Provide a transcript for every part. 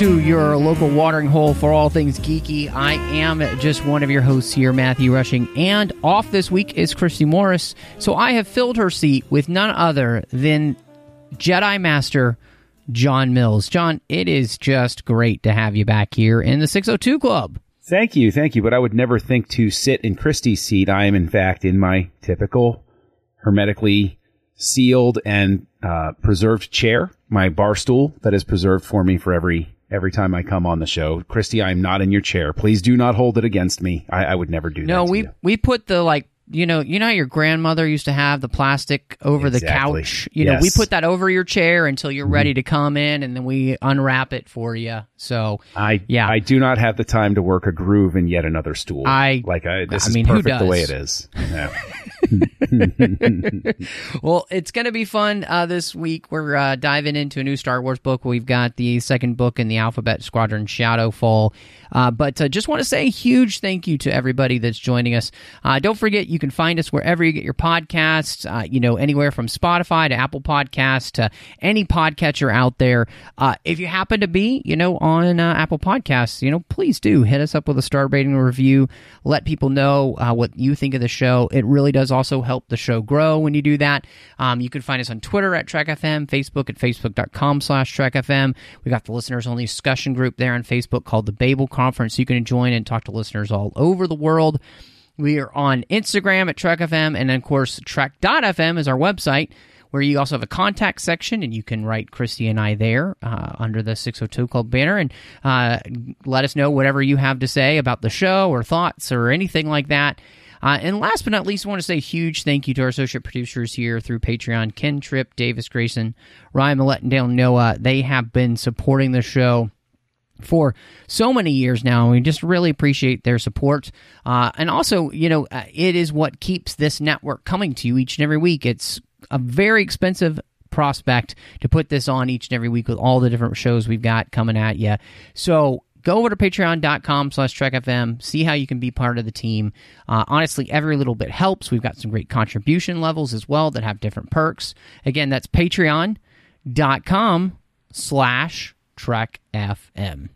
To your local watering hole for all things geeky. I am just one of your hosts here, Matthew Rushing, and off this week is Christy Morris. So I have filled her seat with none other than Jedi Master John Mills. John, it is just great to have you back here in the 602 Club. Thank you, thank you. But I would never think to sit in Christie's seat. I am, in fact, in my typical hermetically sealed and uh, preserved chair, my bar stool that is preserved for me for every every time I come on the show. Christy, I am not in your chair. Please do not hold it against me. I, I would never do No, that. No, we you. we put the like you know you know how your grandmother used to have the plastic over the couch. You know we Mm-hmm. put that over your chair until you're ready to come in, and then we unwrap it for you. So I Yeah. I do not have the time to work a groove in yet another stool. I- like I, this I is mean, who perfect the way it is. Yeah. Well, it's going to be fun uh, this week. We're uh, diving into a new Star Wars book. We've got the second book in the Alphabet Squadron Shadow Fall. Uh, but uh, just want to say a huge thank you to everybody that's joining us. Uh, don't forget, you can find us wherever you get your podcasts, uh, you know, anywhere from Spotify to Apple Podcasts to any podcatcher out there. Uh, if you happen to be, you know, on uh, Apple Podcasts, you know, please do hit us up with a star rating review. Let people know uh, what you think of the show. It really does also help the show grow when you do that. Um, you can find us on Twitter at TrekFM, Facebook at facebook.com slash TrekFM. We got the listeners only discussion group there on Facebook called the Babel Conference. You can join and talk to listeners all over the world. We are on Instagram at TrekFM, and then, of course, Trek.fm is our website where you also have a contact section and you can write Christy and I there uh, under the 602 Club banner and uh, let us know whatever you have to say about the show or thoughts or anything like that. Uh, and last but not least, I want to say a huge thank you to our associate producers here through Patreon Ken Tripp, Davis Grayson, Ryan Maillet, and Dale Noa. They have been supporting the show for so many years now. and We just really appreciate their support. Uh, and also, you know, uh, it is what keeps this network coming to you each and every week. It's a very expensive prospect to put this on each and every week with all the different shows we've got coming at you. So go over to patreon.com slash trekfm see how you can be part of the team uh, honestly every little bit helps we've got some great contribution levels as well that have different perks again that's patreon.com slash trek fm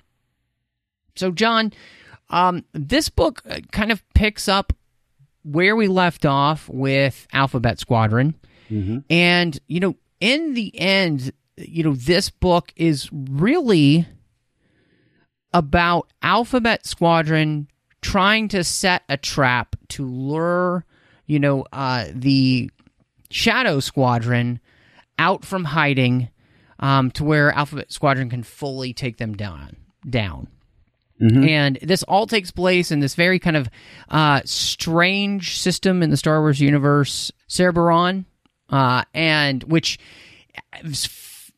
so john um, this book uh, kind of picks up where we left off with alphabet squadron. And you know in the end you know this book is really about alphabet squadron trying to set a trap to lure you know uh, the shadow squadron out from hiding um, to where alphabet squadron can fully take them down down and this all takes place in this very kind of uh, strange system in the Star Wars universe, Cerberon, uh, and which is,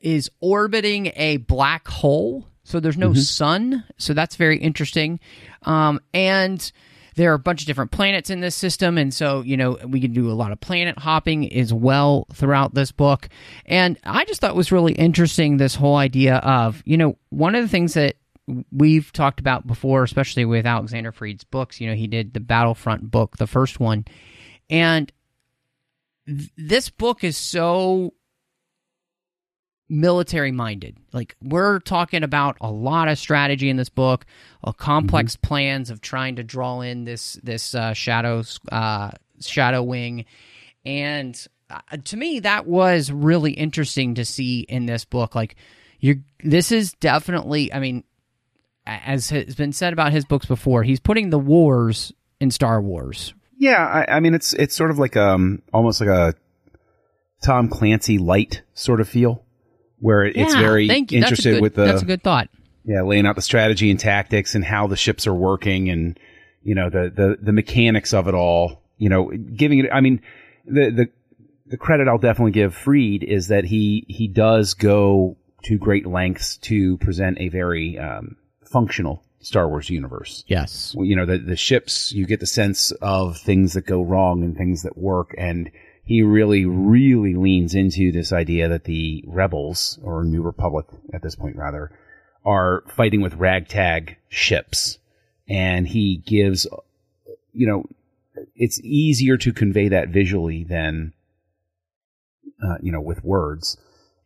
is orbiting a black hole. So there's no sun. So that's very interesting. Um, and there are a bunch of different planets in this system. And so, you know, we can do a lot of planet hopping as well throughout this book. And I just thought was really interesting this whole idea of, you know, one of the things that we've talked about before, especially with Alexander Freed's books. You know, he did the Battlefront book, the first one, and th- this book is so military minded. Like we're talking about a lot of strategy in this book, a complex plans of trying to draw in this this uh, shadows uh, shadow wing, and uh, to me that was really interesting to see in this book. Like you, this is definitely. I mean, as has been said about his books before, he's putting the wars in Star Wars. Yeah, I, I mean it's it's sort of like um almost like a Tom Clancy light sort of feel, where it, it's very thank you. That's a interested good- with the that's a good thought. yeah laying out the strategy and tactics and how the ships are working and you know the the the mechanics of it all. You know, giving it. I mean, the the the credit I'll definitely give Freed is that he he does go to great lengths to present a very um, functional Star Wars universe. Yes. You know, the the ships, you get the sense of things that go wrong and things that work, and he really, really leans into this idea that the rebels or New Republic at this point rather are fighting with ragtag ships, and he gives, you know, it's easier to convey that visually than uh, you know, with words.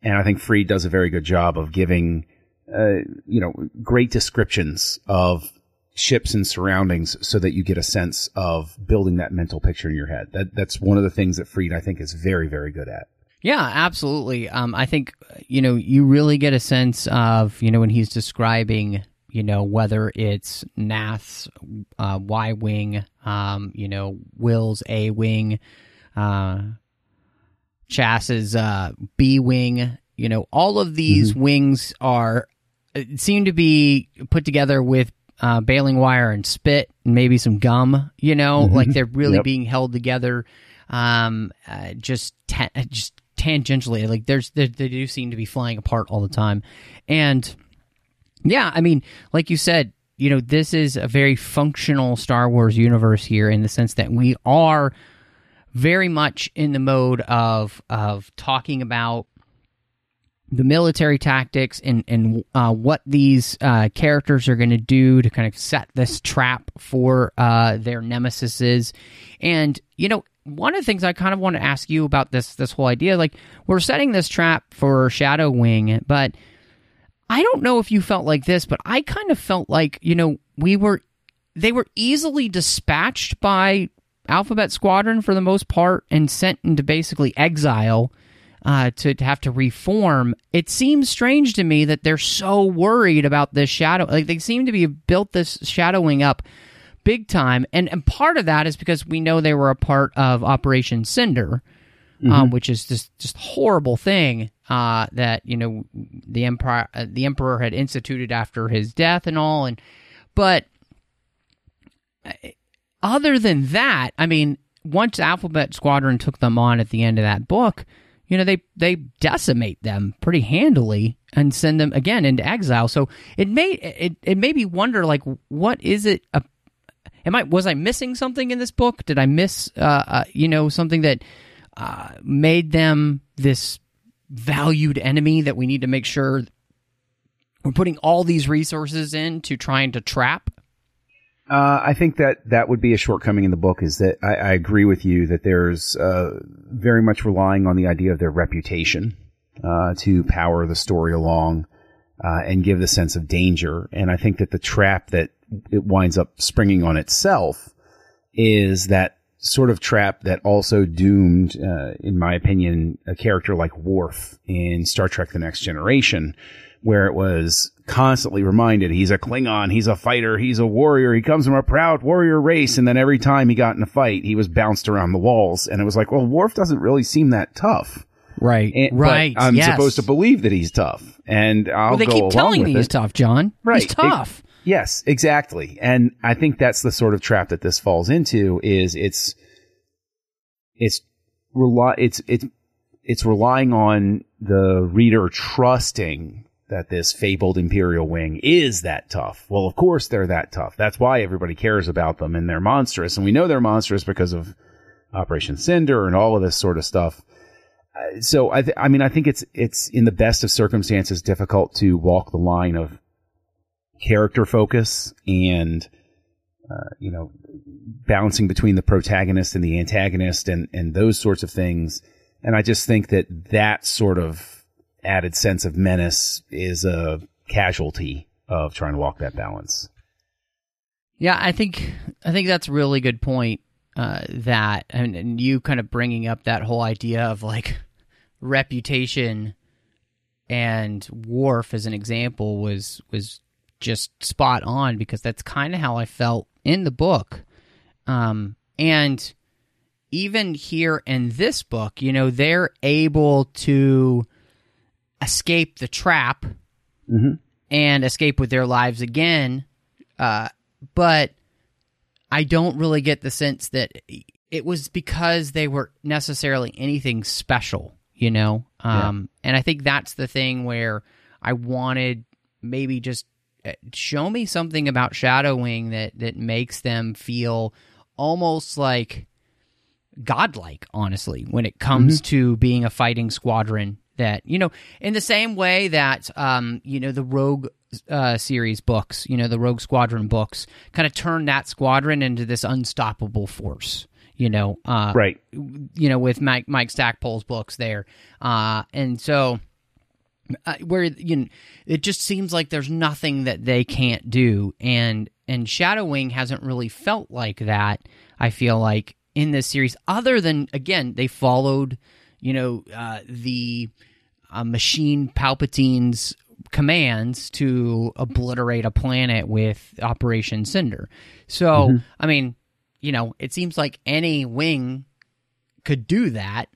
And I think Freed does a very good job of giving, uh, you know, great descriptions of ships and surroundings so that you get a sense of building that mental picture in your head. That that's one of the things that Freed I think is very very good at. Yeah, absolutely. Um, I think you know you really get a sense of you know when he's describing you know whether it's Nath's uh, Y wing, um, you know Will's A wing, uh, Chass's uh, B wing. You know, all of these Mm-hmm. wings are uh, seem to be put together with uh, baling wire and spit, and maybe some gum. You know, like they're really Mm-hmm. Yep. being held together, um, uh, just ta- just tangentially. Like there's they, they do seem to be flying apart all the time, and yeah, I mean, like you said, you know, this is a very functional Star Wars universe here in the sense that we are very much in the mode of of talking about the military tactics and and uh, what these uh, characters are going to do to kind of set this trap for uh, their nemesises, and you know one of the things I kind of want to ask you about this this whole idea, like we're setting this trap for Shadow Wing, but I don't know if you felt like this, but I kind of felt like you know we were they were easily dispatched by Alphabet Squadron for the most part and sent into basically exile uh, to, to have to reform. It seems strange to me that they're so worried about this shadow. Like they seem to be built this Shadow Wing up big time, and and part of that is because we know they were a part of Operation Cinder, um, which is just just horrible thing uh, that you know the emperor uh, the emperor had instituted after his death and all, and but other than that, I mean, once Alphabet Squadron took them on at the end of that book, you know, they they decimate them pretty handily and send them again into exile. So it made it it made me wonder, like, what is it? A, am I was I missing something in this book? Did I miss, uh, uh, you know, something that uh, made them this valued enemy that we need to make sure we're putting all these resources in to trying to trap? Uh, I think that that would be a shortcoming in the book. Is that I, I agree with you that there's uh, very much relying on the idea of their reputation uh, to power the story along uh, and give the sense of danger. And I think that the trap that it winds up springing on itself is that sort of trap that also doomed, uh, in my opinion, a character like Worf in Star Trek: The Next Generation, where it was constantly reminded he's a Klingon, he's a fighter, he's a warrior, he comes from a proud warrior race, and then every time he got in a fight, he was bounced around the walls, and it was like, well, Worf doesn't really seem that tough. Right, And- right. I'm yes. supposed to believe that he's tough, and I'll Well, they go keep along telling with me it. he's tough, John. Right. He's tough. Yes, exactly. And I think that's the sort of trap that this falls into is it's it's rely it's it's it's relying on the reader trusting that this fabled imperial wing is that tough. Well, of course they're that tough. That's why everybody cares about them and they're monstrous. And we know they're monstrous because of Operation Cinder and all of this sort of stuff. Uh, So I, th- I mean, I think it's it's in the best of circumstances difficult to walk the line of character focus and uh, you know bouncing between the protagonist and the antagonist and and those sorts of things and i just think that that sort of added sense of menace is a casualty of trying to walk that balance Yeah, I think I think that's a really good point. Uh, that and, and you kind of bringing up that whole idea of like reputation and Worf as an example was was just spot on because that's kind of how I felt in the book. Um, and even here in this book, you know, they're able to escape the trap Mhm. and escape with their lives again. Uh, but I don't really get the sense that it was because they were necessarily anything special, you know. Um, and I think that's the thing where I wanted maybe just uh, show me something about Shadow Wing that that makes them feel almost like godlike honestly when it comes to being a fighting squadron that you know in the same way that um you know the rogue uh series books you know the rogue squadron books kind of turned that squadron into this unstoppable force you know uh Right. you know with mike mike stackpole's books there uh and so uh, where you know, it just seems like there's nothing that they can't do and and Shadow Wing hasn't really felt like that I feel like in this series other than again they followed you know uh, the uh, machine Palpatine's commands to obliterate a planet with Operation Cinder so I mean you know it seems like any wing could do that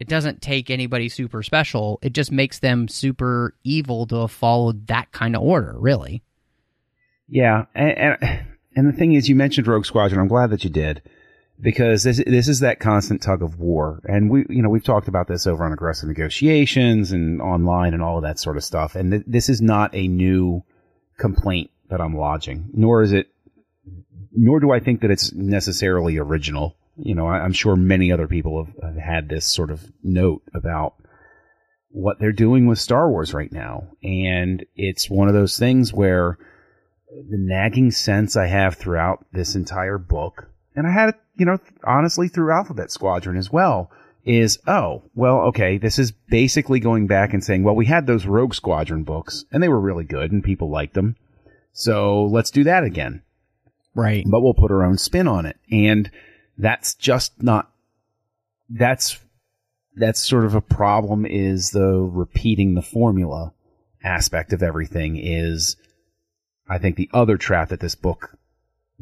it doesn't take anybody super special. It just makes them super evil to have followed that kind of order, really. Yeah, and, and and the thing is, you mentioned Rogue Squadron. I'm glad that you did because this this is that constant tug of war, and we you know we've talked about this over on aggressive negotiations and online and all of that sort of stuff. And th- this is not a new complaint that I'm lodging, nor is it, nor do I think that it's necessarily original. You know, I, I'm sure many other people have, have had this sort of note about what they're doing with Star Wars right now, and it's one of those things where the nagging sense I have throughout this entire book, and I had it, you know, honestly through Alphabet Squadron as well, is oh, well, okay, this is basically going back and saying, well, we had those Rogue Squadron books, and they were really good, and people liked them, so let's do that again, Right. but we'll put our own spin on it, and that's just not. That's that's sort of a problem. Is the repeating the formula aspect of everything is I think the other trap that this book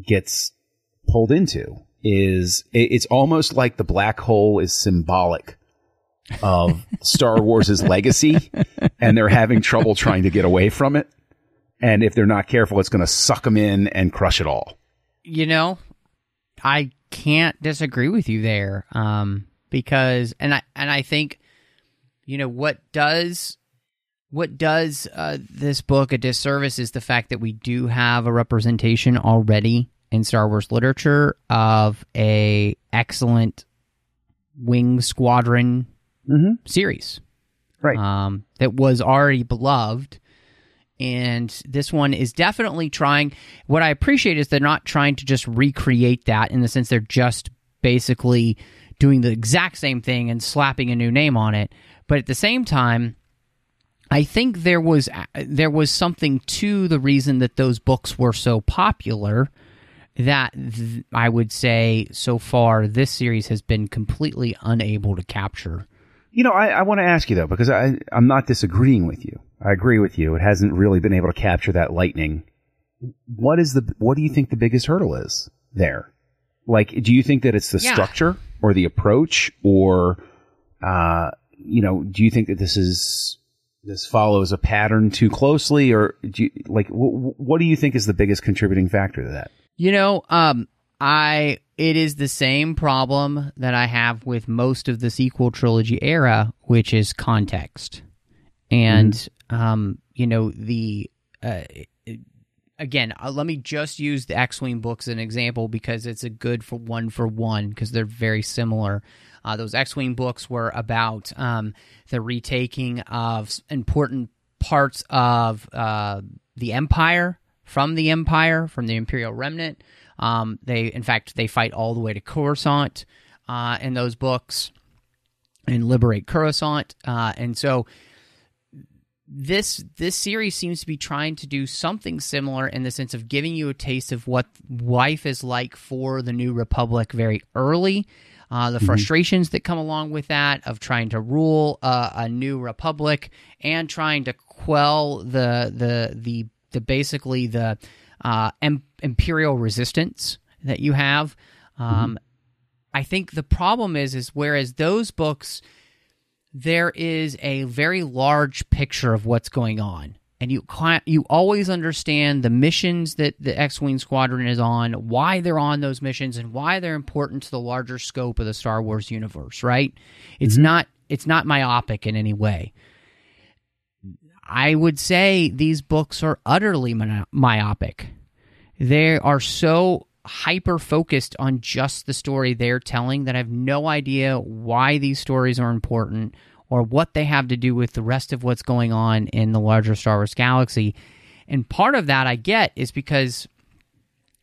gets pulled into is it- it's almost like the black hole is symbolic of Star Wars' legacy and they're having trouble trying to get away from it. And if they're not careful, it's going to suck them in and crush it all. You know, I can't disagree with you there. Um, because and I and I think, you know, what does what does uh, this book a disservice is the fact that we do have a representation already in Star Wars literature of a excellent wing squadron Mm-hmm. series. Right. um, that was already beloved. And this one is definitely trying. What I appreciate is they're not trying to just recreate that in the sense they're just basically doing the exact same thing and slapping a new name on it. But at the same time, I think there was there was something to the reason that those books were so popular that th- I would say so far this series has been completely unable to capture. You know, I, I want to ask you though, because I, I'm not disagreeing with you. I agree with you. It hasn't really been able to capture that lightning. What is the, what do you think the biggest hurdle is there? Like, do you think that it's the Yeah. structure or the approach or, uh, you know, do you think that this is, this follows a pattern too closely or do you, like, wh- wh- what do you think is the biggest contributing factor to that? You know, um, I it is the same problem that I have with most of the sequel trilogy era, which is context, and um, you know the uh, again. Uh, let me just use the X-wing books as an example because it's a good for one for one because they're very similar. Uh, those X-wing books were about um, the retaking of important parts of uh, the Empire from the Empire, from the Imperial Remnant. Um, they, in fact, they fight all the way to Coruscant uh, in those books and liberate Coruscant. Uh, and so this this series seems to be trying to do something similar in the sense of giving you a taste of what life is like for the New Republic very early. Uh, the frustrations that come along with that of trying to rule uh, a new republic and trying to quell the the the the basically the uh, em- imperial resistance that you have. Um, I think the problem is is whereas those books there is a very large picture of what's going on and you you always understand the missions that the X-wing squadron is on, why they're on those missions, and why they're important to the larger scope of the Star Wars universe. Right? It's not it's not myopic in any way. I would say these books are utterly myopic. They are so hyper focused on just the story they're telling that I have no idea why these stories are important or what they have to do with the rest of what's going on in the larger Star Wars galaxy. And part of that I get is because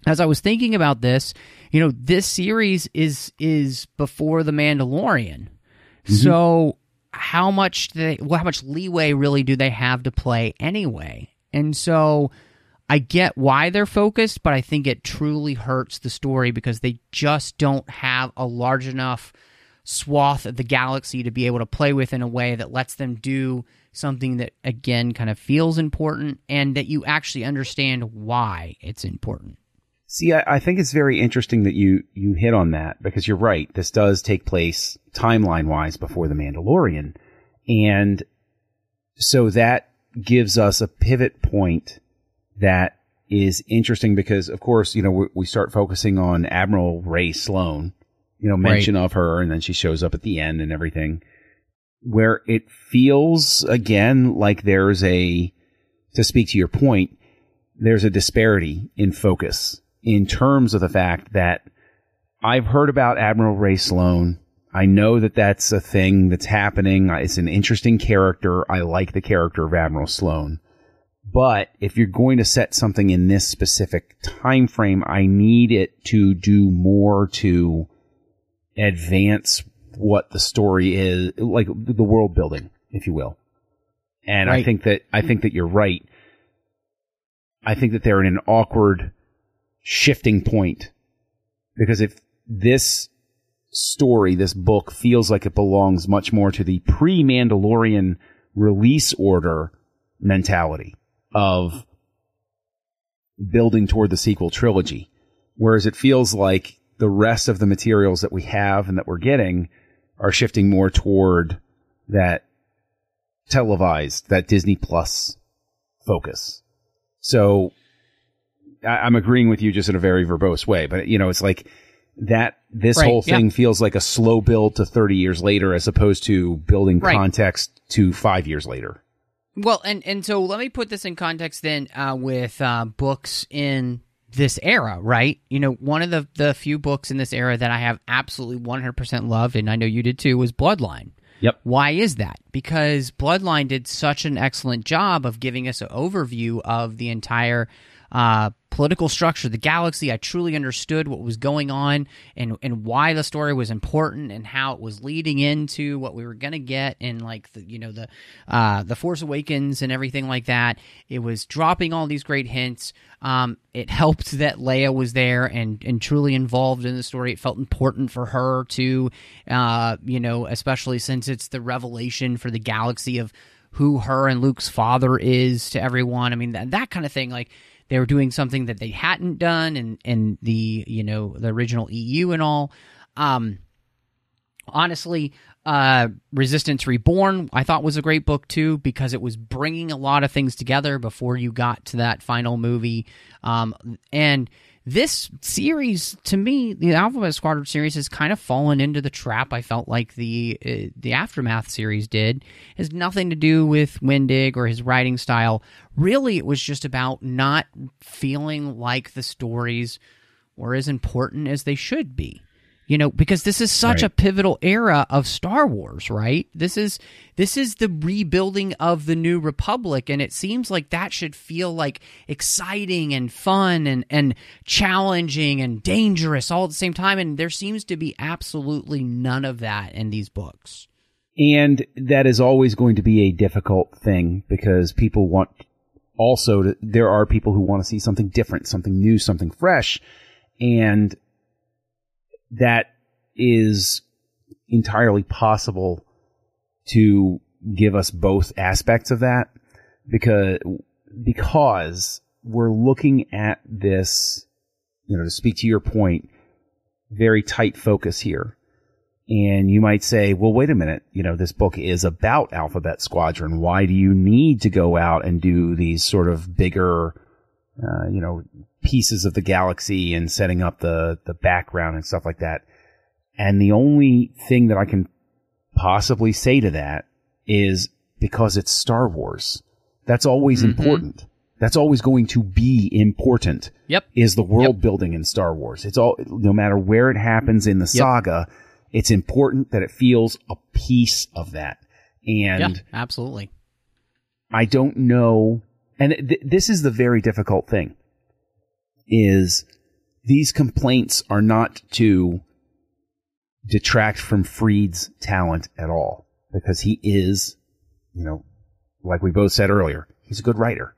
as I was thinking about this, you know, this series is is before the Mandalorian. Mm-hmm. So how much they well, how much leeway really do they have to play anyway? And so I get why they're focused, but I think it truly hurts the story because they just don't have a large enough swath of the galaxy to be able to play with in a way that lets them do something that again kind of feels important and that you actually understand why it's important. See, I, I think it's very interesting that you you hit on that because you're right. This does take place timeline wise before the Mandalorian, and so that gives us a pivot point that is interesting because, of course, you know we, we start focusing on Admiral Rae Sloane, you know, mention of her, and then she shows up at the end and everything, where it feels again like there's a to speak to your point, there's a disparity in focus in terms of the fact that I've heard about Admiral Rae Sloane. I know that that's a thing that's happening. It's an interesting character. I like the character of Admiral Sloane. But if you're going to set something in this specific time frame, I need it to do more to advance what the story is, like the world building, if you will. And I think that I think that you're right. I think that they're in an awkward shifting point because if this story, this book feels like it belongs much more to the pre-Mandalorian release order mentality of building toward the sequel trilogy, whereas it feels like the rest of the materials that we have and that we're getting are shifting more toward that televised, that Disney Plus focus. So I, I'm agreeing with you just in a very verbose way, but you know, it's like that this Right, whole yeah. thing feels like a slow build to 30 years later as opposed to building Right. context to five years later. Well, and and so let me put this in context then uh, with uh, books in this era, right? You know, one of the the few books in this era that I have absolutely 100% loved, and I know you did too, was Bloodline. Yep. Why is that? Because Bloodline did such an excellent job of giving us an overview of the entire uh, political structure of the galaxy. I truly understood what was going on and and why the story was important and how it was leading into what we were gonna get in like the you know the uh, the Force Awakens and everything like that. It was dropping all these great hints. Um, it helped that Leia was there and and truly involved in the story. It felt important for her to, uh, you know, especially since it's the revelation for the galaxy of who her and Luke's father is to everyone. I mean that that kind of thing. Like they were doing something that they hadn't done and in the you know the original EU and all. Um, honestly, uh, Resistance Reborn I thought was a great book too because it was bringing a lot of things together before you got to that final movie. Um, and this series, to me, the Alphabet Squadron series has kind of fallen into the trap. I felt like the uh, the Aftermath series did. It has nothing to do with Wendig or his writing style. Really, it was just about not feeling like the stories were as important as they should be you know because this is such Right. a pivotal era of Star Wars right this is this is the rebuilding of the new republic and it seems like that should feel like exciting and fun and and challenging and dangerous all at the same time and there seems to be absolutely none of that in these books And that is always going to be a difficult thing because people want also to, there are people who want to see something different, something new, something fresh. And that is entirely possible to give us both aspects of that because, because we're looking at this, you know, to speak to your point, very tight focus here. And you might say, well, wait a minute. You know, this book is about Alphabet Squadron. Why do you need to go out and do these sort of bigger, uh, you know, pieces of the galaxy and setting up the, the background and stuff like that? And the only thing that I can possibly say to that is because it's Star Wars. That's always Mm-hmm. important. That's always going to be important. Yep. Is the world building in Star Wars. It's all, no matter where it happens in the saga, it's important that it feels a piece of that. Yeah, And absolutely. I don't know, and th- this is the very difficult thing, is these complaints are not to detract from Freed's talent at all, because he is, you know, like we both said earlier, he's a good writer.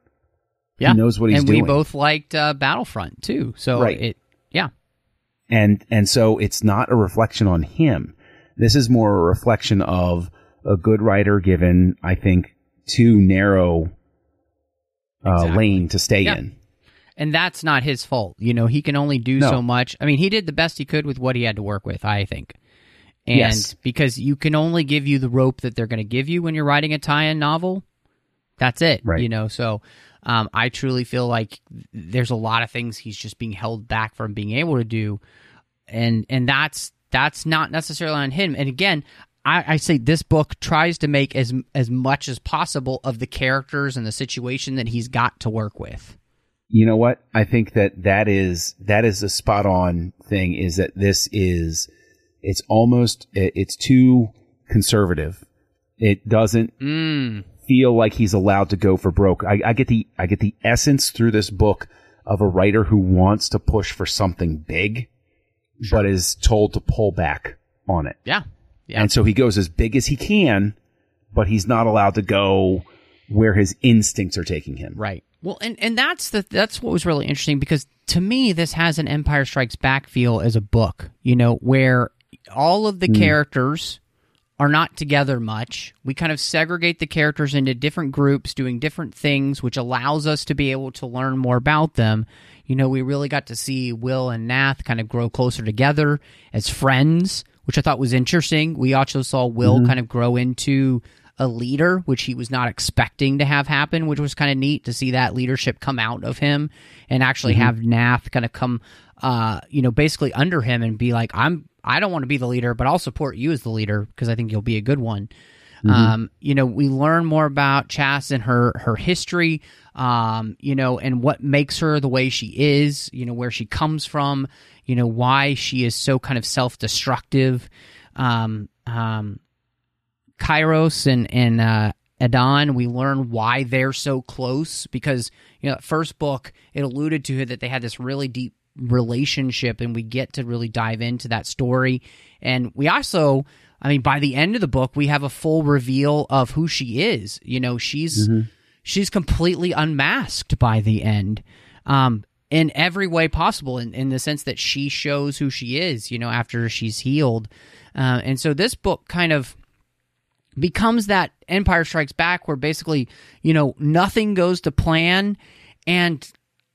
Yeah. He knows what he's and doing. we both liked uh, Battlefront too. So Right. it, yeah, and and so it's not a reflection on him. This is more a reflection of a good writer given, I think, too narrow uh, Exactly. lane to stay Yeah. in. and that's not his fault. You know, he can only do No. so much. I mean, he did the best he could with what he had to work with. I think. And Yes. because you can only give you the rope that they're going to give you when you're writing a tie-in novel, that's it. Right. You know, so um, I truly feel like there's a lot of things he's just being held back from being able to do, and and that's that's not necessarily on him. And again, I, I say this book tries to make as as much as possible of the characters and the situation that he's got to work with. You know what? I think that that is that is a spot on thing. Is that this is it's almost it's too conservative. It doesn't Mm. feel like he's allowed to go for broke. I, I get the I get the essence through this book of a writer who wants to push for something big, but is told to pull back on it. Yeah. Yeah. And so he goes as big as he can, but he's not allowed to go where his instincts are taking him. Right. Well, and and that's the that's what was really interesting because to me this has an Empire Strikes Back feel as a book, you know, where all of the hmm. characters are not together much. We kind of segregate the characters into different groups doing different things, which allows us to be able to learn more about them. You know, we really got to see Will and Nath kind of grow closer together as friends, which I thought was interesting. We also saw Will kind of grow into a leader, which he was not expecting to have happen, which was kind of neat to see that leadership come out of him and actually have Nath kind of come, uh, you know, basically under him and be like, I'm, I don't want to be the leader, but I'll support you as the leader because I think you'll be a good one. Um, you know, we learn more about Chass and her her history, um, you know, and what makes her the way she is, you know, where she comes from, you know, why she is so kind of self destructive. Um, um, Kairos and and uh, Adan, we learn why they're so close because you know, first book it alluded to that they had this really deep relationship, and we get to really dive into that story. And we also, I mean, by the end of the book, we have a full reveal of who she is. You know, she's she's completely unmasked by the end. Um, in every way possible, in, in the sense that she shows who she is, you know, after she's healed. Uh, and so this book kind of becomes that Empire Strikes Back, where basically, you know, nothing goes to plan. And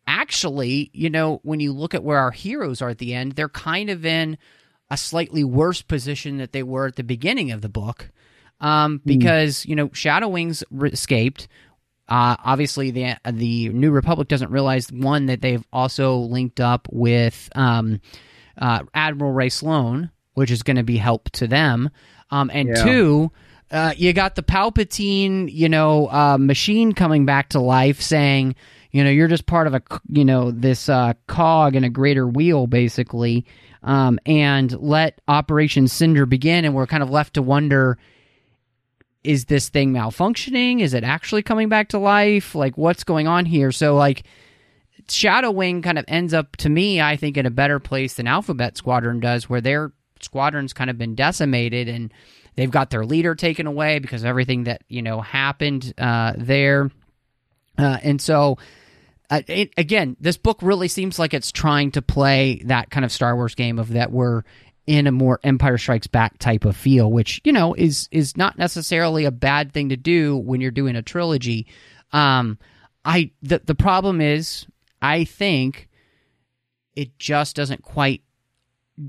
actually, you know, when you look at where our heroes are at the end, they're kind of in a slightly worse position that they were at the beginning of the book. Um, because, you know, Shadow Wings re- escaped. Uh, obviously, the the New Republic doesn't realize one that they've also linked up with um, uh, Admiral Rae Sloane, which is going to be help to them. Um, and Yeah. two, uh, you got the Palpatine, you know, uh, machine coming back to life, saying, you know, you're just part of a, you know, this uh, cog in a greater wheel, basically, um, and let Operation Cinder begin. And we're kind of left to wonder is this thing malfunctioning? Is it actually coming back to life? Like, what's going on here? So, like, Shadow Wing kind of ends up, to me, I think, in a better place than Alphabet Squadron does, where their squadron's kind of been decimated and they've got their leader taken away because of everything that, you know, happened uh, there. Uh, and so, uh, it, again, this book really seems like it's trying to play that kind of Star Wars game of that we're in a more Empire Strikes Back type of feel, which you know is is not necessarily a bad thing to do when you're doing a trilogy. Um, I the the problem is I think it just doesn't quite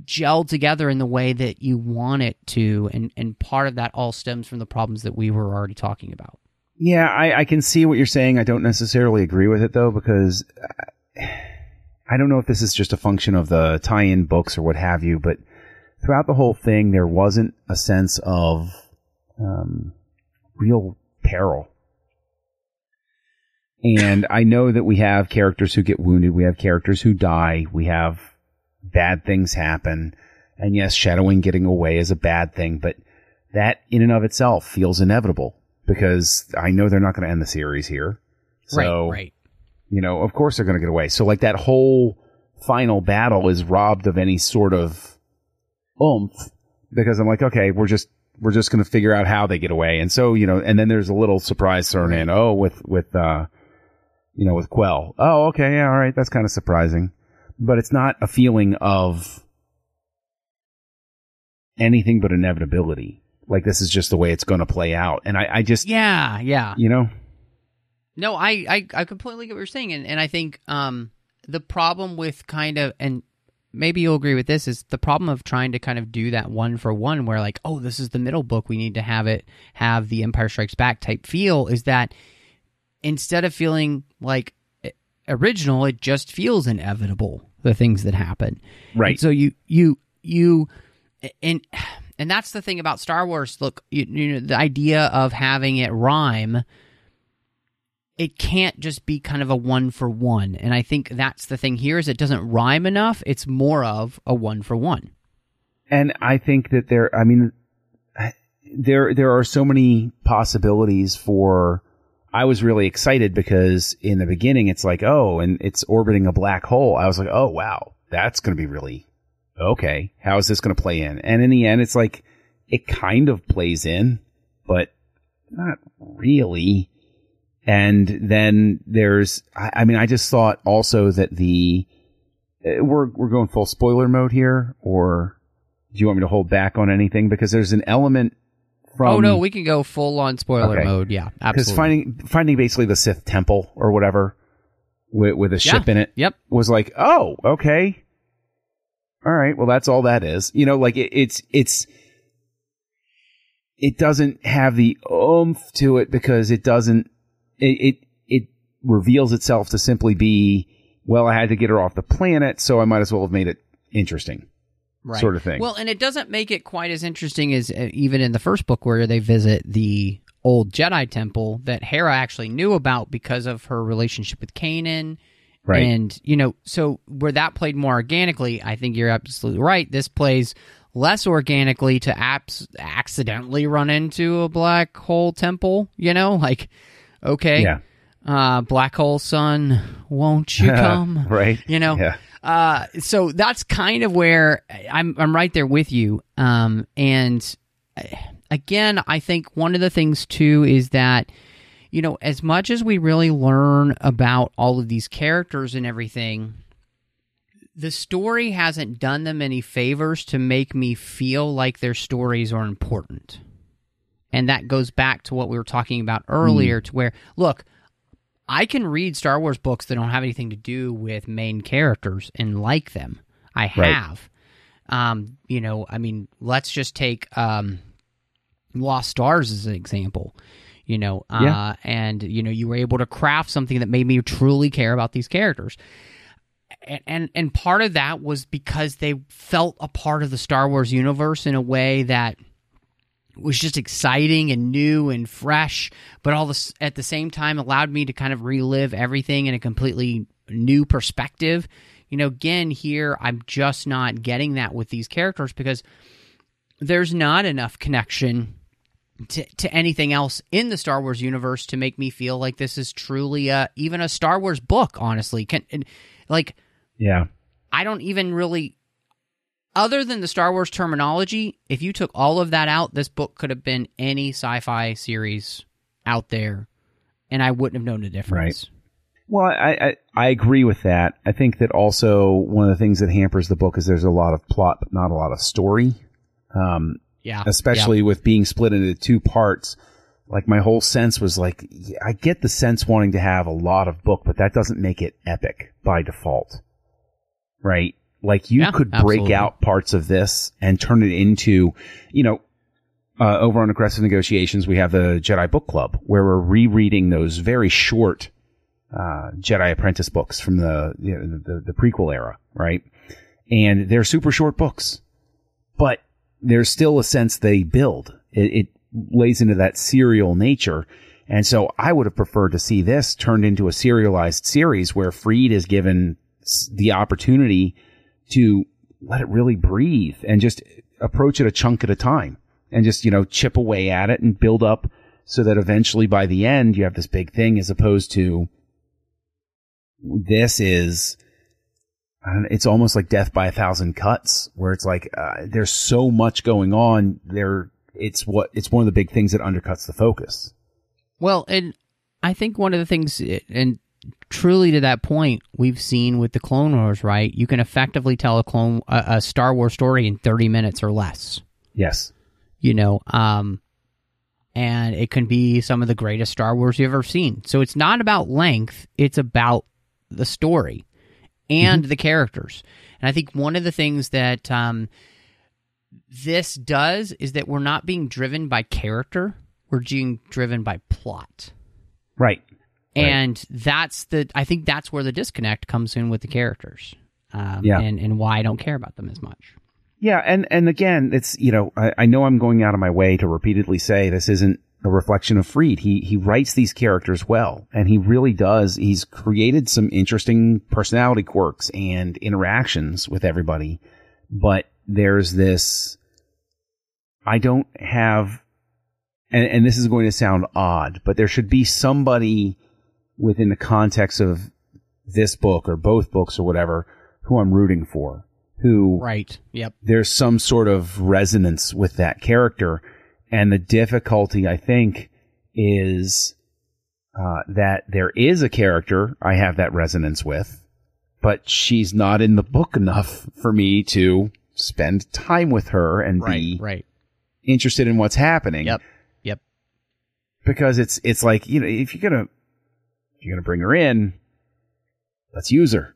gel together in the way that you want it to, and and part of that all stems from the problems that we were already talking about. Yeah, I, I can see what you're saying. I don't necessarily agree with it though, because I don't know if this is just a function of the tie-in books or what have you, but throughout the whole thing, there wasn't a sense of um, real peril. And I know that we have characters who get wounded, we have characters who die, we have bad things happen, and yes, Shadow Wing getting away is a bad thing, but that in and of itself feels inevitable because I know they're not going to end the series here. So, right, right. you know, of course they're going to get away. So like that whole final battle is robbed of any sort of oomph because I'm like, okay, we're just we're just going to figure out how they get away. And so, you know, and then there's a little surprise thrown in. Oh, with with uh you know, with Quell. Oh, okay, yeah, all right, that's kind of surprising. But it's not a feeling of anything but inevitability. Like this is just the way it's going to play out. And I, I just, Yeah, yeah. you know, No, I, I, I completely get what you're saying, and, and I think um, the problem with kind of and maybe you'll agree with this is the problem of trying to kind of do that one for one, where like, oh, this is the middle book, we need to have it have the Empire Strikes Back type feel, is that instead of feeling like eh, original, it just feels inevitable the things that happen. Right. And so you you you and and that's the thing about Star Wars. Look, you, you know, the idea of having it rhyme it can't just be kind of a one for one. And I think that's the thing here is it doesn't rhyme enough. It's more of a one for one. and I think that there, I mean, there, there are so many possibilities for, I was really excited because in the beginning it's like, oh, and it's orbiting a black hole. I was like, oh, wow, that's going to be really, okay. How is this going to play in? And in the end, it's like, it kind of plays in, but not really. And then there's, I, I mean, I just thought also that the, uh, we're, we're going full spoiler mode here, or do you want me to hold back on anything? Because there's an element from. oh no, we can go full on spoiler Okay. mode. Yeah, absolutely. because finding finding basically the Sith temple or whatever with, with a ship Yeah. in it Yep. was like, oh, okay, all right, well that's all that is. You know, like it, it's it's it doesn't have the oomph to it because it doesn't it it, it reveals itself to simply be well, I had to get her off the planet, so I might as well have made it interesting, right. sort of thing. Well, and it doesn't make it quite as interesting as uh, even in the first book where they visit the old Jedi temple that Hera actually knew about because of her relationship with Kanan. Right? And, you know, so where that played more organically, I think you're absolutely right. This plays less organically to apps accidentally run into a black hole temple, you know? Like, okay, yeah, uh, black hole sun, won't you come? right? You know? yeah, Uh, so that's kind of where I'm. I'm right there with you. Um, and uh, again, I think one of the things too is that you know, as much as we really learn about all of these characters and everything, the story hasn't done them any favors to make me feel like their stories are important. And that goes back to what we were talking about earlier to where, look, I can read Star Wars books that don't have anything to do with main characters and like them. I Right. have. Um, you know, I mean, let's just take um, Lost Stars as an example. You know, uh, Yeah. and you know, you were able to craft something that made me truly care about these characters. And, and and part of that was because they felt a part of the Star Wars universe in a way that was just exciting and new and fresh, but all this at the same time allowed me to kind of relive everything in a completely new perspective. You know, again, here I'm just not getting that with these characters because there's not enough connection to, to anything else in the Star Wars universe to make me feel like this is truly a, even a Star Wars book, honestly. Can, and, like, yeah. I don't even really other than the Star Wars terminology, if you took all of that out, this book could have been any sci-fi series out there and I wouldn't have known the difference. Right. Well, I, I I agree with that. I think that also one of the things that hampers the book is there's a lot of plot, but not a lot of story. Um, Yeah. especially with being split into two parts. Like my whole sense was like, I get the sense wanting to have a lot of book, but that doesn't make it epic by default, right? Like you Yeah, could break absolutely. out parts of this and turn it into, you know, uh, over on Aggressive Negotiations, we have the Jedi Book Club where we're rereading those very short uh, Jedi Apprentice books from the, you know, the the prequel era, right? And they're super short books, but there's still a sense they build. It, it lays into that serial nature. And so I would have preferred to see this turned into a serialized series where Freed is given the opportunity to let it really breathe and just approach it a chunk at a time and just, you know, chip away at it and build up so that eventually by the end you have this big thing as opposed to this is it's almost like death by a thousand cuts where it's like uh, there's so much going on there it's what it's one of the big things that undercuts the focus Well, and I think one of the things, and truly to that point, we've seen with the Clone Wars, right? You can effectively tell a clone a, a Star Wars story in thirty minutes or less. yes You know, um, and it can be some of the greatest Star Wars you've ever seen. So it's not about length; it's about the story and the characters. And I think one of the things that um, this does is that we're not being driven by character; we're being driven by plot. right and that's the i think that's where the disconnect comes in with the characters um, Yeah. and, and why i don't care about them as much Yeah, and and again, it's you know I, I know I'm going out of my way to repeatedly say this isn't a reflection of Freed. He he writes these characters well, and he really does. He's created some interesting personality quirks and interactions with everybody, but there's this. I don't have, and and this is going to sound odd, but there should be somebody within the context of this book or both books or whatever who I'm rooting for. Who right yep there's some sort of resonance with that character. And the difficulty, I think, is uh, that there is a character I have that resonance with, but she's not in the book enough for me to spend time with her and right be right interested in what's happening. yep yep Because it's it's like you know if you're gonna if you're gonna bring her in, let's use her.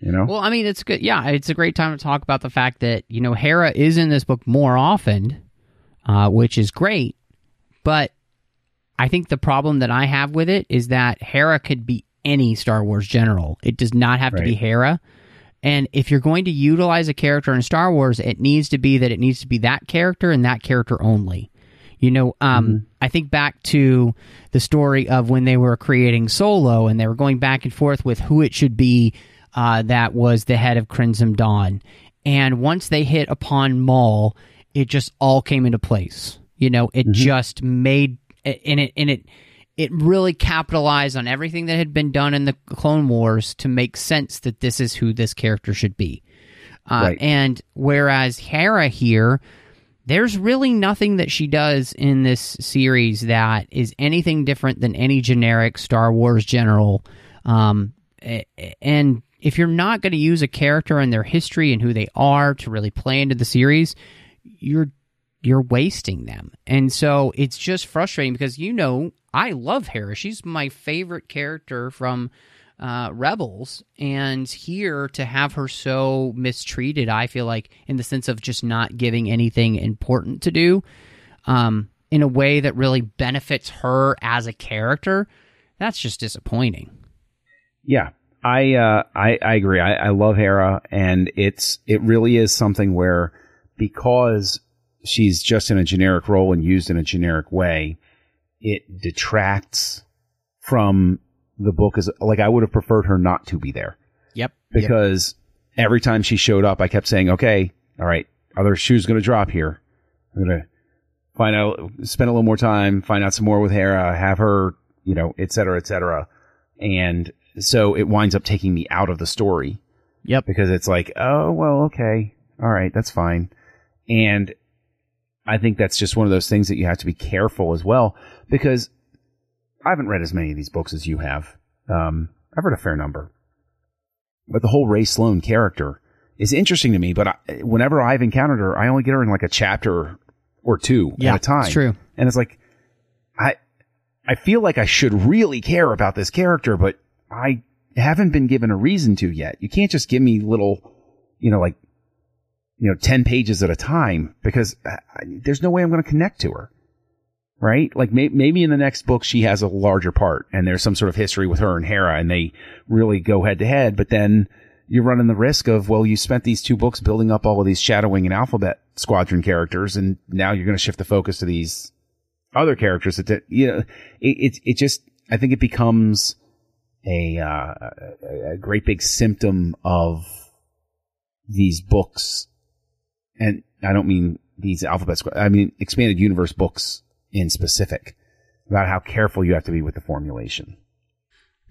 You know. well i mean it's good yeah it's a great time to talk about the fact that you know hera is in this book more often uh, which is great but i think the problem that i have with it is that hera could be any star wars general it does not have to be hera And if you're going to utilize a character in Star Wars, it needs to be that it needs to be that character and that character only. You know, um, I think back to the story of when they were creating Solo and they were going back and forth with who it should be uh, that was the head of Crimson Dawn. And once they hit upon Maul, it just all came into place. You know, it just made and it and it it really capitalized on everything that had been done in the Clone Wars to make sense that this is who this character should be. Uh, Right. And whereas Hera here, there's really nothing that she does in this series that is anything different than any generic Star Wars general. Um, and if you're not going to use a character and their history and who they are to really play into the series, you're you're wasting them. And so it's just frustrating because you know I love Hera. She's my favorite character from uh, Rebels, and here to have her so mistreated, I feel like in the sense of just not giving anything important to do, um, in a way that really benefits her as a character. That's just disappointing. Yeah, I uh, I, I agree. I, I love Hera, and it's it really is something where because she's just in a generic role and used in a generic way, it detracts from the book. As like I would have preferred her not to be there Yep. because every time she showed up, I kept saying, "Okay, all right, other shoes going to drop here. I'm going to find out, spend a little more time, find out some more with Hera, have her, you know, et cetera, et cetera." And so it winds up taking me out of the story Yep. because it's like, oh, well, okay. All right. That's fine. And I think that's just one of those things that you have to be careful as well because I haven't read as many of these books as you have. Um, I've read a fair number, but the whole Rae Sloane character is interesting to me. But I, whenever I've encountered her, I only get her in like a chapter or two Yeah, at a time. it's true. And it's like, I, I feel like I should really care about this character, but I haven't been given a reason to yet. You can't just give me little you know, like, you know, 10 pages at a time because I, I, there's no way I'm going to connect to her. Right? Like may, maybe in the next book she has a larger part and there's some sort of history with her and Hera and they really go head to head, but then you're running the risk of, well, you spent these two books building up all of these Shadow Wing and alphabet squadron characters and now you're going to shift the focus to these other characters that, you know, it, it, it just, I think it becomes a, uh, a great big symptom of these books. And I don't mean these alphabet, I mean expanded universe books in specific about how careful you have to be with the formulation.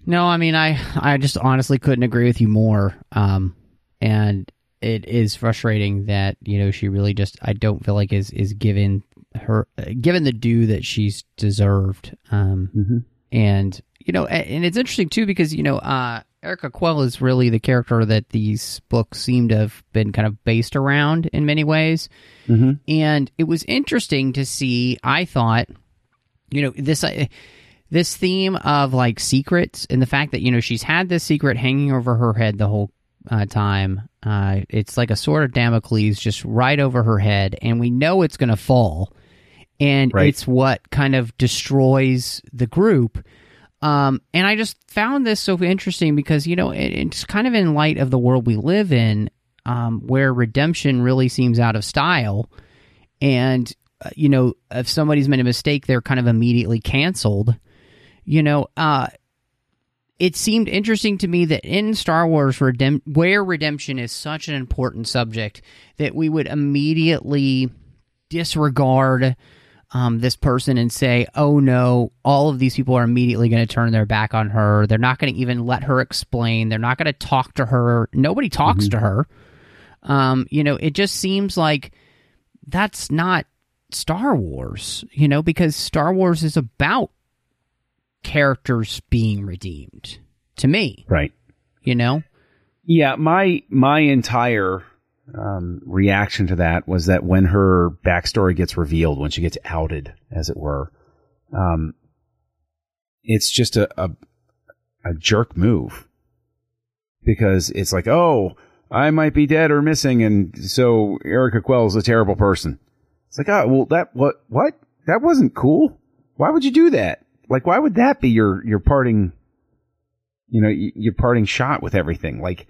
No, I mean I I just honestly couldn't agree with you more. Um, and it is frustrating that you know she really just I don't feel like is is given her given the due that she's deserved. Um, mm-hmm. and you know, and it's interesting too because you know, uh, Erica Quell is really the character that these books seem to have been kind of based around in many ways. Mm-hmm. And it was interesting to see. I thought, you know, this. Uh, this theme of like secrets and the fact that you know she's had this secret hanging over her head the whole uh, time. Uh, it's like a sword of Damocles just right over her head, and we know it's going to fall, and Right. it's what kind of destroys the group. Um, and I just found this so interesting because you know it, it's kind of in light of the world we live in, um, where redemption really seems out of style, and uh, you know if somebody's made a mistake, they're kind of immediately canceled. You know, uh, it seemed interesting to me that in Star Wars, redem- where redemption is such an important subject, that we would immediately disregard um, this person and say, oh no, all of these people are immediately going to turn their back on her. They're not going to even let her explain. They're not going to talk to her. Nobody talks to her. Um, you know, it just seems like that's not Star Wars, you know, because Star Wars is about characters being redeemed to me, Right. you know? Yeah, my my entire um, reaction to that was that when her backstory gets revealed, when she gets outed, as it were, um, it's just a, a a jerk move because it's like, oh, I might be dead or missing, and so Erica Quell's a terrible person. It's like, oh, well, that what what that wasn't cool. Why would you do that? Like, why would that be your your parting? You know, your parting shot with everything. Like,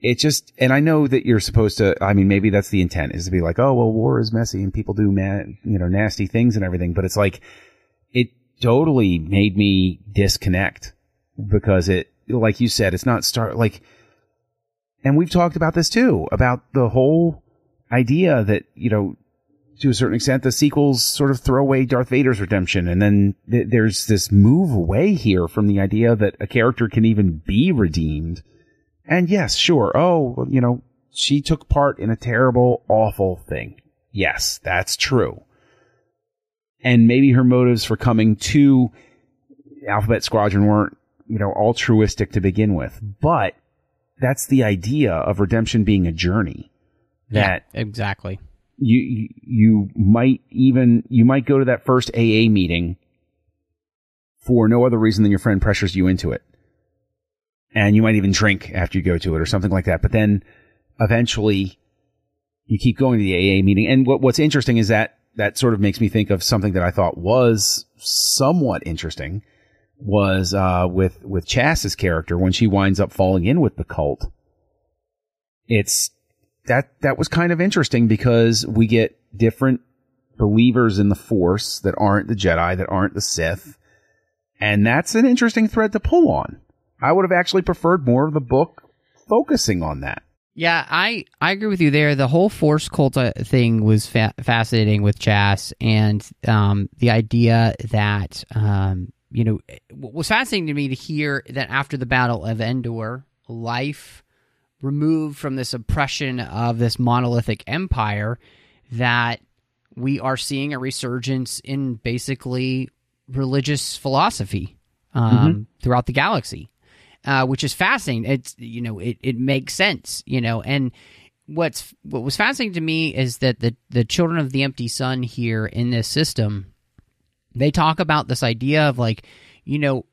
it just, and I know that you're supposed to, I mean, maybe that's the intent is to be like, oh, well, war is messy and people do, man, you know, nasty things and everything. But it's like, it totally made me disconnect because it, like you said, it's not start, like, and we've talked about this too, about the whole idea that, you know, to a certain extent, the sequels sort of throw away Darth Vader's redemption. And then th- there's this move away here from the idea that a character can even be redeemed. And yes, sure. Oh, well, you know, she took part in a terrible, awful thing. Yes, that's true. And maybe her motives for coming to Alphabet Squadron weren't, you know, altruistic to begin with. But that's the idea of redemption being a journey. That Yeah, exactly. you you- you might even you might go to that first AA meeting for no other reason than your friend pressures you into it. And you might even drink after you go to it or something like that. But then eventually you keep going to the AA meeting. And what, what's interesting is that that sort of makes me think of something that I thought was somewhat interesting was uh, with with Chass's character when she winds up falling in with the cult. It's that that was kind of interesting because we get different believers in the Force that aren't the Jedi, that aren't the Sith, and that's an interesting thread to pull on. I would have actually preferred more of the book focusing on that. Yeah, I, I agree with you there. The whole Force cult uh, thing was fa- fascinating with Chass, and um, the idea that um, you know what was fascinating to me to hear that after the Battle of Endor, life removed from this oppression of this monolithic empire, that we are seeing a resurgence in basically religious philosophy um, throughout the galaxy uh, which is fascinating. It's you know it, it makes sense, you know. And what's what was fascinating to me is that the the children of the empty sun here in this system, they talk about this idea of like, you know,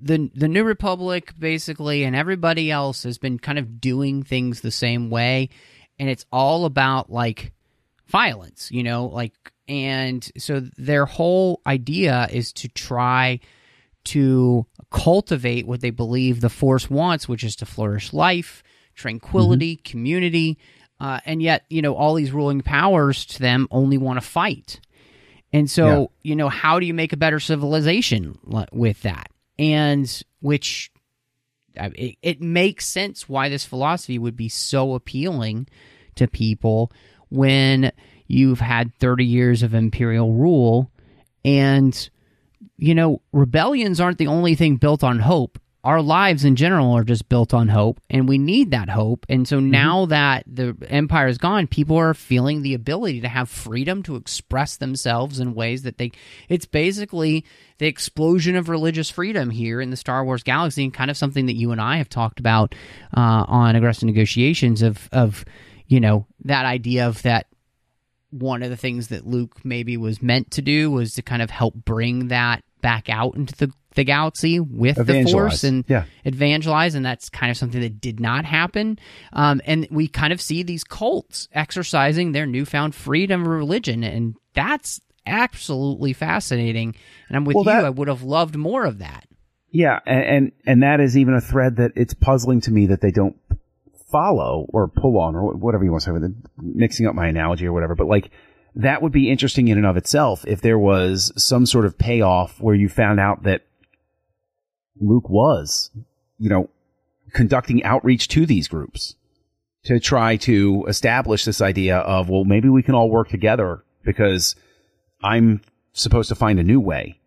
the the New Republic basically and everybody else has been kind of doing things the same way, and it's all about like violence, you know, like and so their whole idea is to try to cultivate what they believe the Force wants, which is to flourish life, tranquility, community, uh, and yet you know all these ruling powers to them only want to fight. And so, Yeah. you know, how do you make a better civilization with that? And which it, it makes sense why this philosophy would be so appealing to people when you've had 30 years of imperial rule and you know rebellions aren't the only thing built on hope. Our lives in general are just built on hope and we need that hope. And so now that the empire is gone people are feeling the ability to have freedom to express themselves in ways that they it's basically the explosion of religious freedom here in the star wars galaxy and kind of something that you and i have talked about uh, on aggressive negotiations of of you know that idea of that one of the things that Luke maybe was meant to do was to kind of help bring that back out into the, the galaxy with the Force and Yeah. evangelize, and that's kind of something that did not happen. Um, and we kind of see these cults exercising their newfound freedom of religion, and that's absolutely fascinating. And I'm with Well, you; that- I would have loved more of that. Yeah, and, and and that is even a thread that it's puzzling to me that they don't follow or pull on or whatever you want to say with it, mixing up my analogy or whatever. But like that would be interesting in and of itself if there was some sort of payoff where you found out that Luke was, you know, conducting outreach to these groups to try to establish this idea of well maybe we can all work together because I'm supposed to find a new way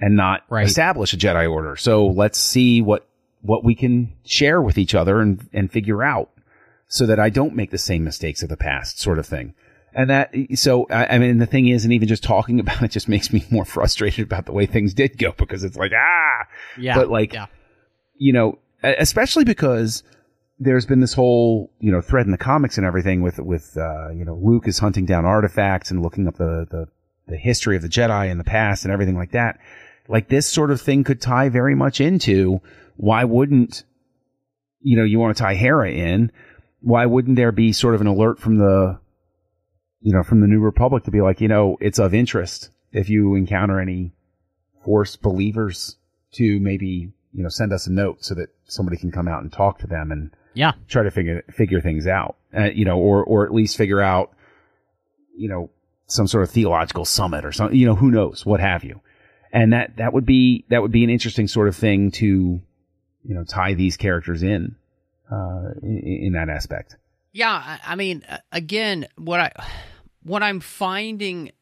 and not Right. establish a Jedi Order. So let's see what what we can share with each other and and figure out so that I don't make the same mistakes of the past, sort of thing. And that so I, I mean the thing is, and even just talking about it just makes me more frustrated about the way things did go because it's like ah, Yeah, but like yeah. you know, especially because there's been this whole you know thread in the comics and everything with with uh, you know Luke is hunting down artifacts and looking up the, the the history of the Jedi in the past and everything like that. Like this sort of thing could tie very much into why wouldn't you know you want to tie Hera in? Why wouldn't there be sort of an alert from the you know from the New Republic to be like you know it's of interest if you encounter any Force believers to maybe you know send us a note so that somebody can come out and talk to them and Yeah, try to figure figure things out, uh, you know, or or at least figure out, you know, some sort of theological summit or something, you know, who knows, what have you, and that that would be that would be an interesting sort of thing to, you know, tie these characters in, uh, in, in that aspect. Yeah, I, mean, again, what I what I'm finding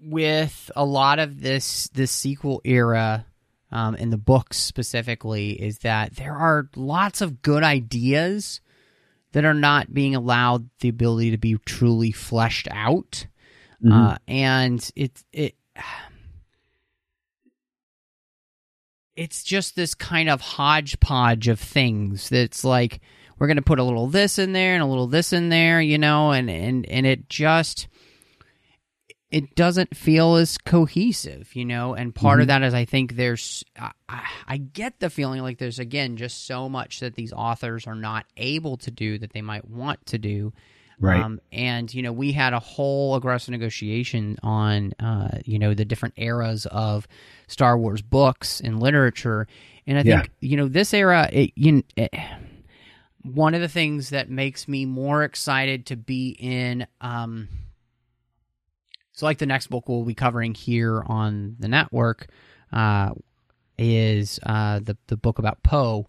with a lot of this this sequel era um, in the books specifically is that there are lots of good ideas that are not being allowed the ability to be truly fleshed out, uh, and it it it's just this kind of hodgepodge of things that's like we're going to put a little this in there and a little this in there you know and and and it just it doesn't feel as cohesive you know and part of mm-hmm. that is i think there's I I get the feeling like there's again just so much that these authors are not able to do that they might want to do Right. um, and you know we had a whole aggressive negotiation on uh, you know the different eras of Star Wars books and literature, and I think Yeah. you know this era. It, you, it, one of the things that makes me more excited to be in, um, so like the next book we'll be covering here on the network, uh, is uh, the the book about Poe,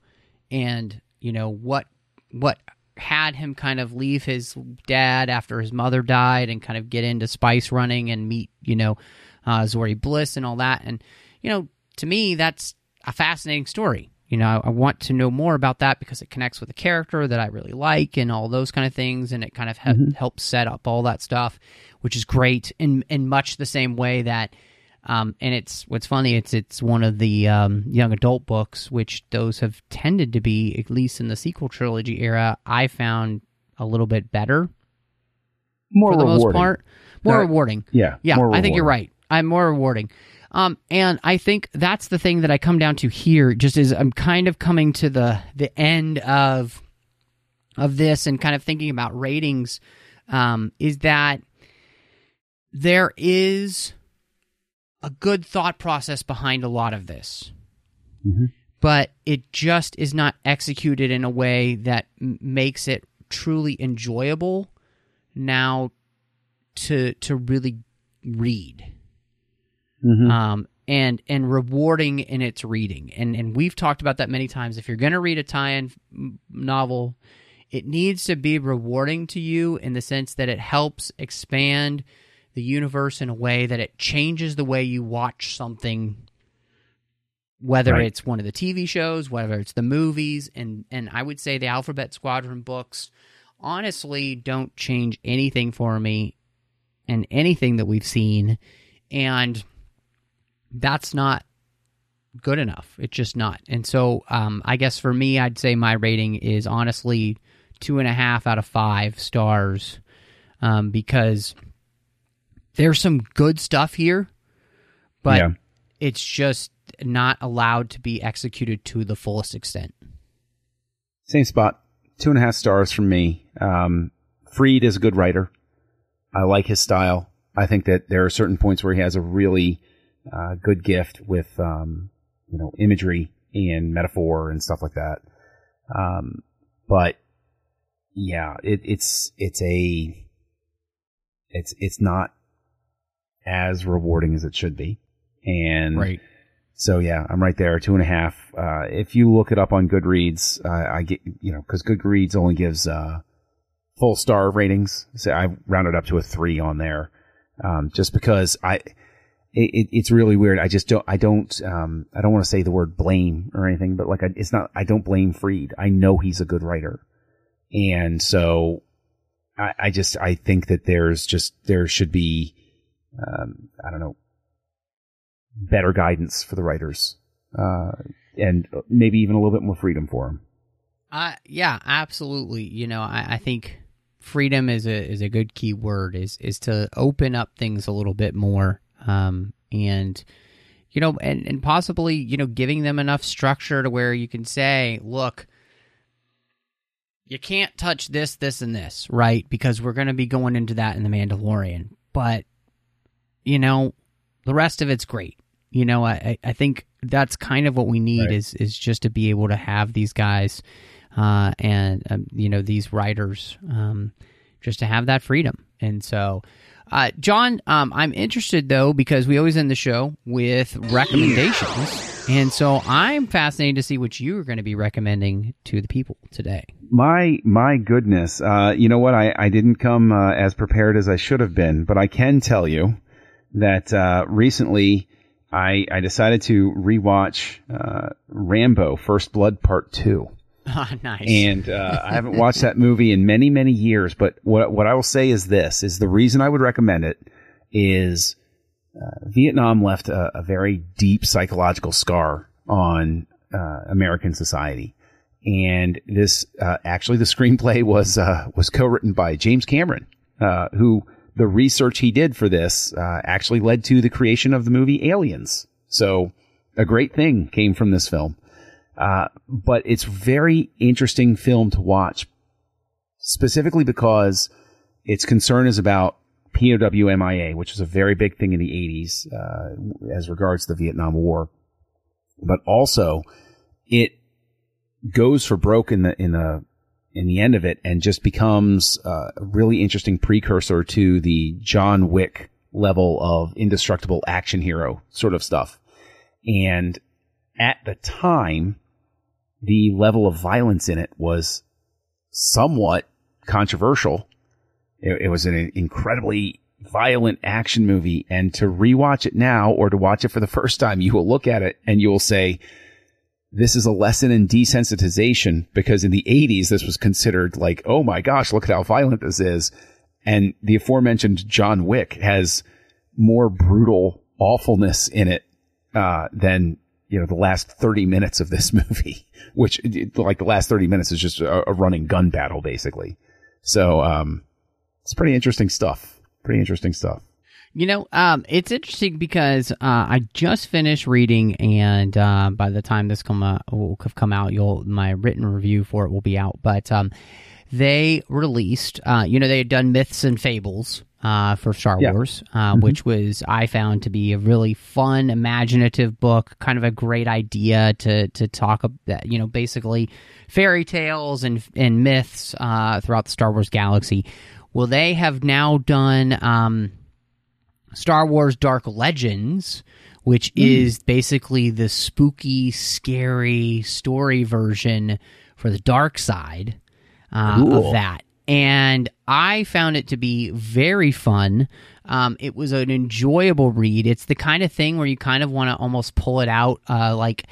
and you know what what had him kind of leave his dad after his mother died and kind of get into spice running and meet you know uh, Zorii Bliss and all that, and you know to me that's a fascinating story. You know, I, I want to know more about that because it connects with a character that I really like and all those kind of things, and it kind of he- helps set up all that stuff, which is great in in much the same way that um, and it's what's funny. It's it's one of the um, young adult books, which those have tended to be, at least in the sequel trilogy era. I found a little bit better More for the rewarding. most part, more Uh, rewarding. Yeah. Yeah, I think you're right. I'm more rewarding. Um, and I think that's the thing that I come down to here. Just is I'm kind of coming to the the end of of this and kind of thinking about ratings. Um, is that there is a good thought process behind a lot of this, but it just is not executed in a way that m- makes it truly enjoyable now to to really read um, and and rewarding in its reading. And and we've talked about that many times. If you're going to read a tie-in novel, it needs to be rewarding to you in the sense that it helps expand the universe in a way that it changes the way you watch something whether Right. it's one of the TV shows, whether it's the movies, and and I would say the Alphabet Squadron books honestly don't change anything for me and anything that we've seen and that's not good enough it's just not and so um, i guess for me i'd say my rating is honestly two and a half out of five stars um, because there's some good stuff here but Yeah. it's just not allowed to be executed to the fullest extent Same spot. Two and a half stars from me. Um, Freed is a good writer. I like his style. I think that there are certain points where he has a really uh, good gift with, um, you know, imagery and metaphor and stuff like that. Um, but yeah, it, it's it's a it's it's not as rewarding as it should be, and so yeah, I'm right there, two and a half. Uh, if you look it up on Goodreads, uh, I get you know because Goodreads only gives uh, full star ratings. So I rounded up to a three on there, um, just because I. It, it, it's really weird. I just don't. I don't. Um, I don't want to say the word blame or anything, but like, I, it's not. I don't blame Freed. I know he's a good writer, and so I, I just. I think that there's just there should be. Um, I don't know better guidance for the writers, uh, and maybe even a little bit more freedom for them. Uh, yeah, absolutely. You know, I, I think freedom is a is a good key word. Is is to open up things a little bit more, um, and you know, and and possibly you know giving them enough structure to where you can say, look. You can't touch this, this, and this, right? Because we're going to be going into that in the Mandalorian. But, you know, the rest of it's great. You know, I, I- think that's kind of what we need Right. is is just to be able to have these guys uh, and um, you know these writers um, just to have that freedom. And so, uh, John, um, I'm interested though because we always end the show with recommendations, and so I'm fascinated to see what you are going to be recommending to the people today. My my goodness, uh, you know what? I I didn't come uh, as prepared as I should have been, but I can tell you that uh, recently I I decided to rewatch uh, Rambo: First Blood Part Two. Ah, nice. and uh, I haven't watched that movie in many many years. But what what I will say is this: is the reason I would recommend it is uh, Vietnam left a, a very deep psychological scar on uh, American society, and this uh, actually the screenplay was uh, was co-written by James Cameron, uh, who the research he did for this uh, actually led to the creation of the movie Aliens. So a great thing came from this film. Uh, but it's very interesting film to watch, specifically because its concern is about POW MIA, which was a very big thing in the 80s uh, as regards the Vietnam War. But also, it goes for broke in the in the in the end of it, and just becomes uh, a really interesting precursor to the John Wick level of indestructible action hero sort of stuff. And at the time, the level of violence in it was somewhat controversial. It, it was an incredibly violent action movie. And to rewatch it now or to watch it for the first time, you will look at it and you will say, this is a lesson in desensitization because in the 80s, this was considered like, oh my gosh, look at how violent this is. And the aforementioned John Wick has more brutal awfulness in it uh, than you know the last 30 minutes of this movie which like the last 30 minutes is just a, a running gun battle basically. So um it's pretty interesting stuff. Pretty interesting stuff You know, um, it's interesting because uh, I just finished reading, and uh, by the time this come uh, will have come out, you'll my written review for it will be out. But um, they released, uh, you know, they had done myths and fables uh, for Star Yeah. Wars, uh, which was I found to be a really fun, imaginative book, kind of a great idea to to talk about, you know, basically fairy tales and and myths uh, throughout the Star Wars galaxy. Well, they have now done. Um, Star Wars Dark Legends, which is basically the spooky, scary story version for the dark side uh, of that. And I found it to be very fun. Um, it was an enjoyable read. It's the kind of thing where you kind of want to almost pull it out, uh, like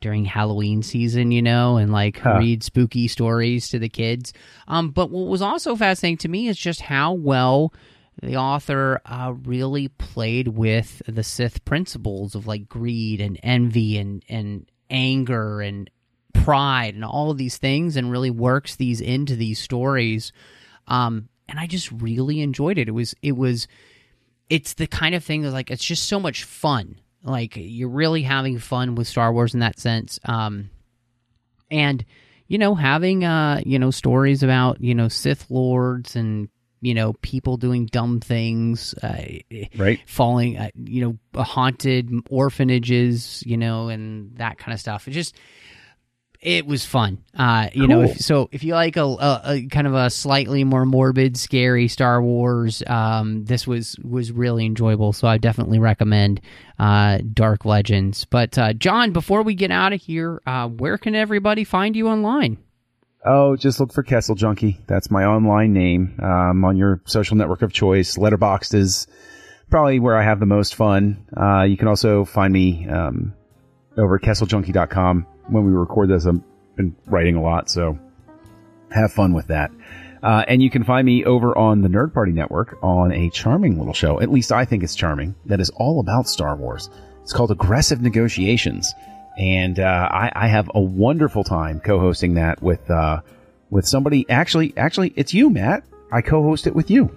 during Halloween season, you know, and like Huh. read spooky stories to the kids. Um, but what was also fascinating to me is just how well the author uh, really played with the Sith principles of like greed and envy and and anger and pride and all of these things, and really works these into these stories. Um, and I just really enjoyed it. It was it was it's the kind of thing that like it's just so much fun. Like you're really having fun with Star Wars in that sense. Um, and you know having uh you know stories about you know Sith lords and you know people doing dumb things uh, Right. falling uh, you know haunted orphanages you know and that kind of stuff. It just it was fun. Uh you know if, so if you like a, a, a kind of a slightly more morbid scary star wars um this was was really enjoyable. So i definitely recommend uh dark legends. But uh john before we get out of here uh where can everybody find you online Oh, just look for Kessel Junkie. That's my online name. Um, on your social network of choice. Letterboxd is probably where I have the most fun. Uh, you can also find me um, over at kesseljunkie.com. When we record this, I've been writing a lot, so have fun with that. Uh, and you can find me over on the Nerd Party Network on a charming little show. At least I think it's charming. That is all about Star Wars. It's called Aggressive Negotiations, and uh, I, I have a wonderful time co-hosting that with uh, with somebody. Actually, actually, it's you, Matt. I co-host it with you.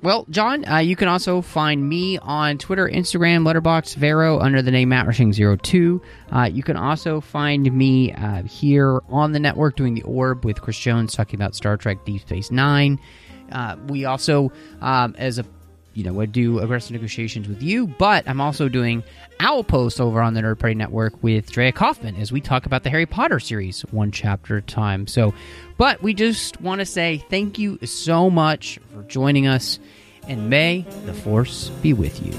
Well, John, uh, you can also find me on Twitter, Instagram, Letterboxd, Vero under the name MattRushing02. Uh, you can also find me uh, here on the network doing the Orb with Chris Jones talking about Star Trek Deep Space Nine. Uh, we also, um, as a you know, I do aggressive negotiations with you, but I'm also doing Owl Posts over on the Nerd Party Network with Drea Kaufman as we talk about the Harry Potter series one chapter at a time. So, but we just want to say thank you so much for joining us, and may the Force be with you.